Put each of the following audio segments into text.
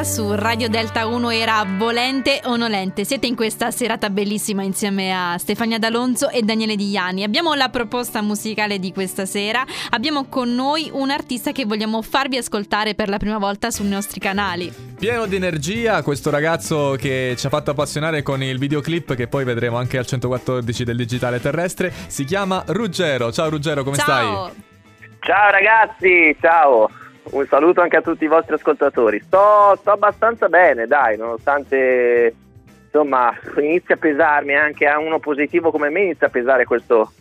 Questa su Radio Delta 1 era Volente o Nolente. Siete in questa serata bellissima insieme a Stefania D'Alonzo e Daniele Diani. Abbiamo la proposta musicale di questa sera. Abbiamo con noi un artista che vogliamo farvi ascoltare per la prima volta sui nostri canali. Pieno di energia, questo ragazzo che ci ha fatto appassionare con il videoclip che poi vedremo anche al 114 del digitale terrestre, si chiama Ruggero. Ciao Ruggero, come Ciao. stai? Ciao ragazzi, ciao. Un saluto anche a tutti i vostri ascoltatori. Sto, sto abbastanza bene, dai, nonostante insomma inizia a pesarmi anche a uno positivo come me, inizia a pesare questo,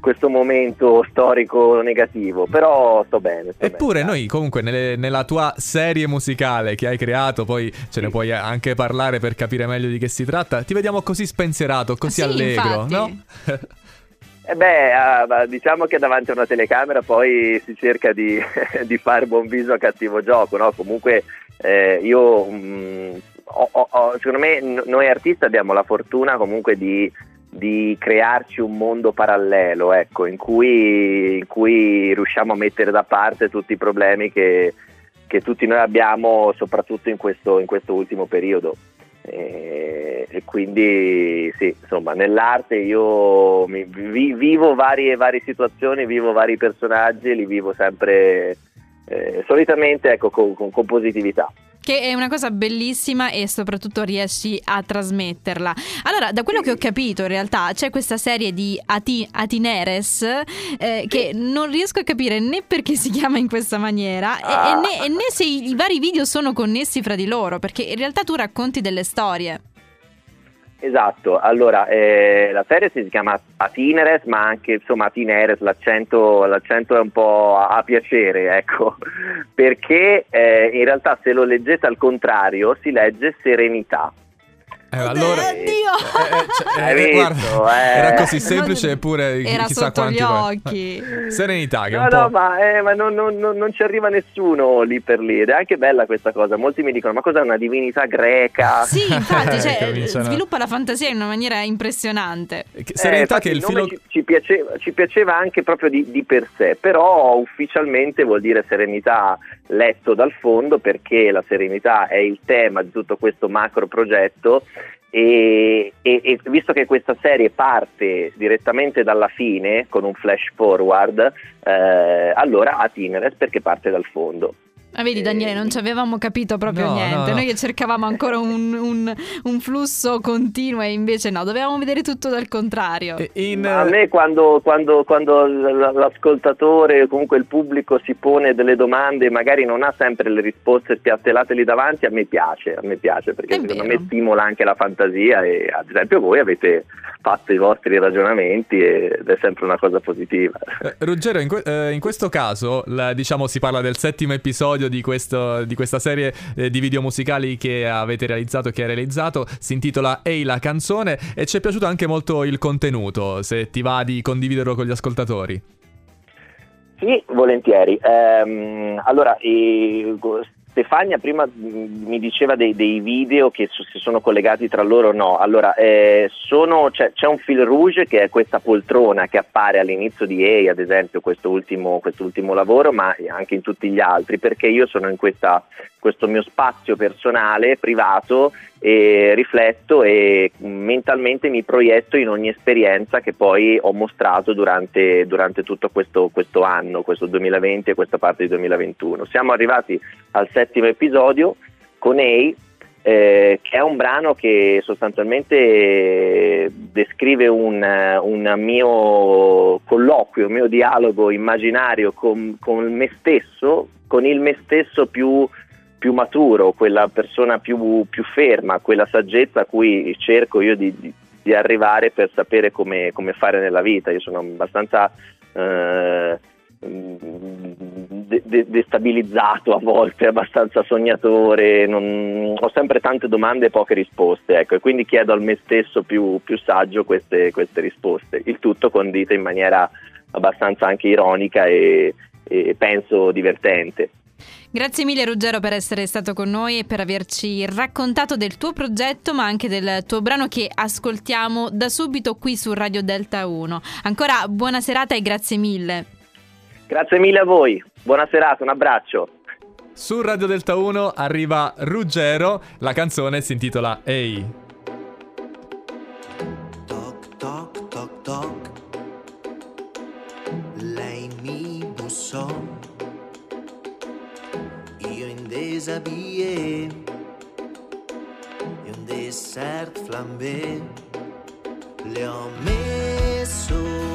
questo momento storico negativo, però sto bene. sto Eppure bene, noi comunque nelle- nella tua serie musicale che hai creato, poi ce ne puoi anche parlare per capire meglio di che si tratta, ti vediamo così spensierato, così Sì, allegro, infatti. no? Eh beh, ah, diciamo che davanti a una telecamera poi si cerca di, di fare buon viso a cattivo gioco, no? Comunque eh, io, mm, ho- ho- secondo me noi artisti abbiamo la fortuna comunque di, di crearci un mondo parallelo, ecco, in cui, in cui riusciamo a mettere da parte tutti i problemi che, che tutti noi abbiamo, soprattutto in questo, in questo ultimo periodo. E, e quindi sì, insomma, nell'arte io mi- vi- vivo varie, varie situazioni, vivo vari personaggi li vivo sempre eh, solitamente ecco, con, con- con positività. Che è una cosa bellissima e soprattutto riesci a trasmetterla. Allora, da quello che ho capito, in realtà c'è questa serie di Ati- Atineres eh, che non riesco a capire né perché si chiama in questa maniera e- e, Ah. né, e né se i, i vari video sono connessi fra di loro, perché in realtà tu racconti delle storie. Esatto, allora eh, la serie si chiama Atineres, ma anche insomma Atineres, l'accento, l'accento è un po' a, a piacere, ecco, perché eh, in realtà se lo leggete al contrario si legge serenità. Eh, allora, Oddio! Eh, eh, cioè, eh, visto, guarda, eh? era così semplice eppure Era chissà sotto quanti gli occhi. Serenità che No, un po'... no, ma, eh, ma non, non- non- non ci arriva nessuno lì per lì ed è anche bella questa cosa. Molti mi dicono: Ma cos'è una divinità greca? Sì, infatti, cioè, Cominciano- sviluppa la fantasia in una maniera impressionante. Eh, Serenità infatti che il filo... ci, ci piaceva, ci piaceva anche proprio di, di per sé, però ufficialmente vuol dire serenità letto dal fondo perché la serenità è il tema di tutto questo macro progetto e, e- e visto che questa serie parte direttamente dalla fine con un flash forward, eh, allora Atineres perché parte dal fondo. Ah, vedi Daniele, non ci avevamo capito proprio No, niente. no, no. Noi che cercavamo ancora un, un- un flusso continuo e invece no, dovevamo vedere tutto dal contrario. eh, In, a me quando, quando- quando l'ascoltatore o comunque il pubblico si pone delle domande e magari non ha sempre le risposte spiattelate lì davanti, a me piace, a me piace perché È secondo vero. me stimola anche la fantasia e ad esempio voi avete fatto i vostri ragionamenti ed è sempre una cosa positiva. Eh, Ruggero, in, que- eh, in questo caso, la- diciamo, si parla del settimo episodio di, questo- di questa serie eh, di video musicali che avete realizzato che hai realizzato. Si intitola Ehi la canzone e ci è piaciuto anche molto il contenuto, se ti va di condividerlo con gli ascoltatori. Sì, volentieri. Ehm, allora, eh, Stefania prima mh, mi diceva dei, dei video che si sono collegati tra loro o no. Allora, eh, sono- c'è, c'è un fil rouge che è questa poltrona che appare all'inizio di EI, ad esempio, questo ultimo, quest'ultimo lavoro, ma anche in tutti gli altri, perché io sono in questa- questo mio spazio personale, privato, e rifletto e mentalmente mi proietto in ogni esperienza che poi ho mostrato durante, durante tutto questo, questo anno, questo 2020 e questa parte di 2021. Siamo arrivati al settimo episodio con Ei, eh, che è un brano che sostanzialmente descrive un, un mio colloquio, un mio dialogo immaginario con, con me stesso, con il me stesso più più maturo, quella persona più, più ferma, quella saggezza a cui cerco io di, di- di arrivare per sapere come, come fare nella vita. Io sono abbastanza eh, de- de- destabilizzato a volte, abbastanza sognatore, non- ho sempre tante domande e poche risposte, ecco, e quindi chiedo al me stesso più, più saggio queste, queste risposte, il tutto condito in maniera abbastanza anche ironica e- e penso divertente. Grazie mille Ruggero per essere stato con noi e per averci raccontato del tuo progetto ma anche del tuo brano che ascoltiamo da subito qui su Radio Delta 1. Ancora buona serata e grazie mille. Grazie mille a voi, buona serata, un abbraccio. Su Radio Delta 1 arriva Ruggero, la canzone si intitola Ehi. In desabillé. E un dessert flambé. Le ho messo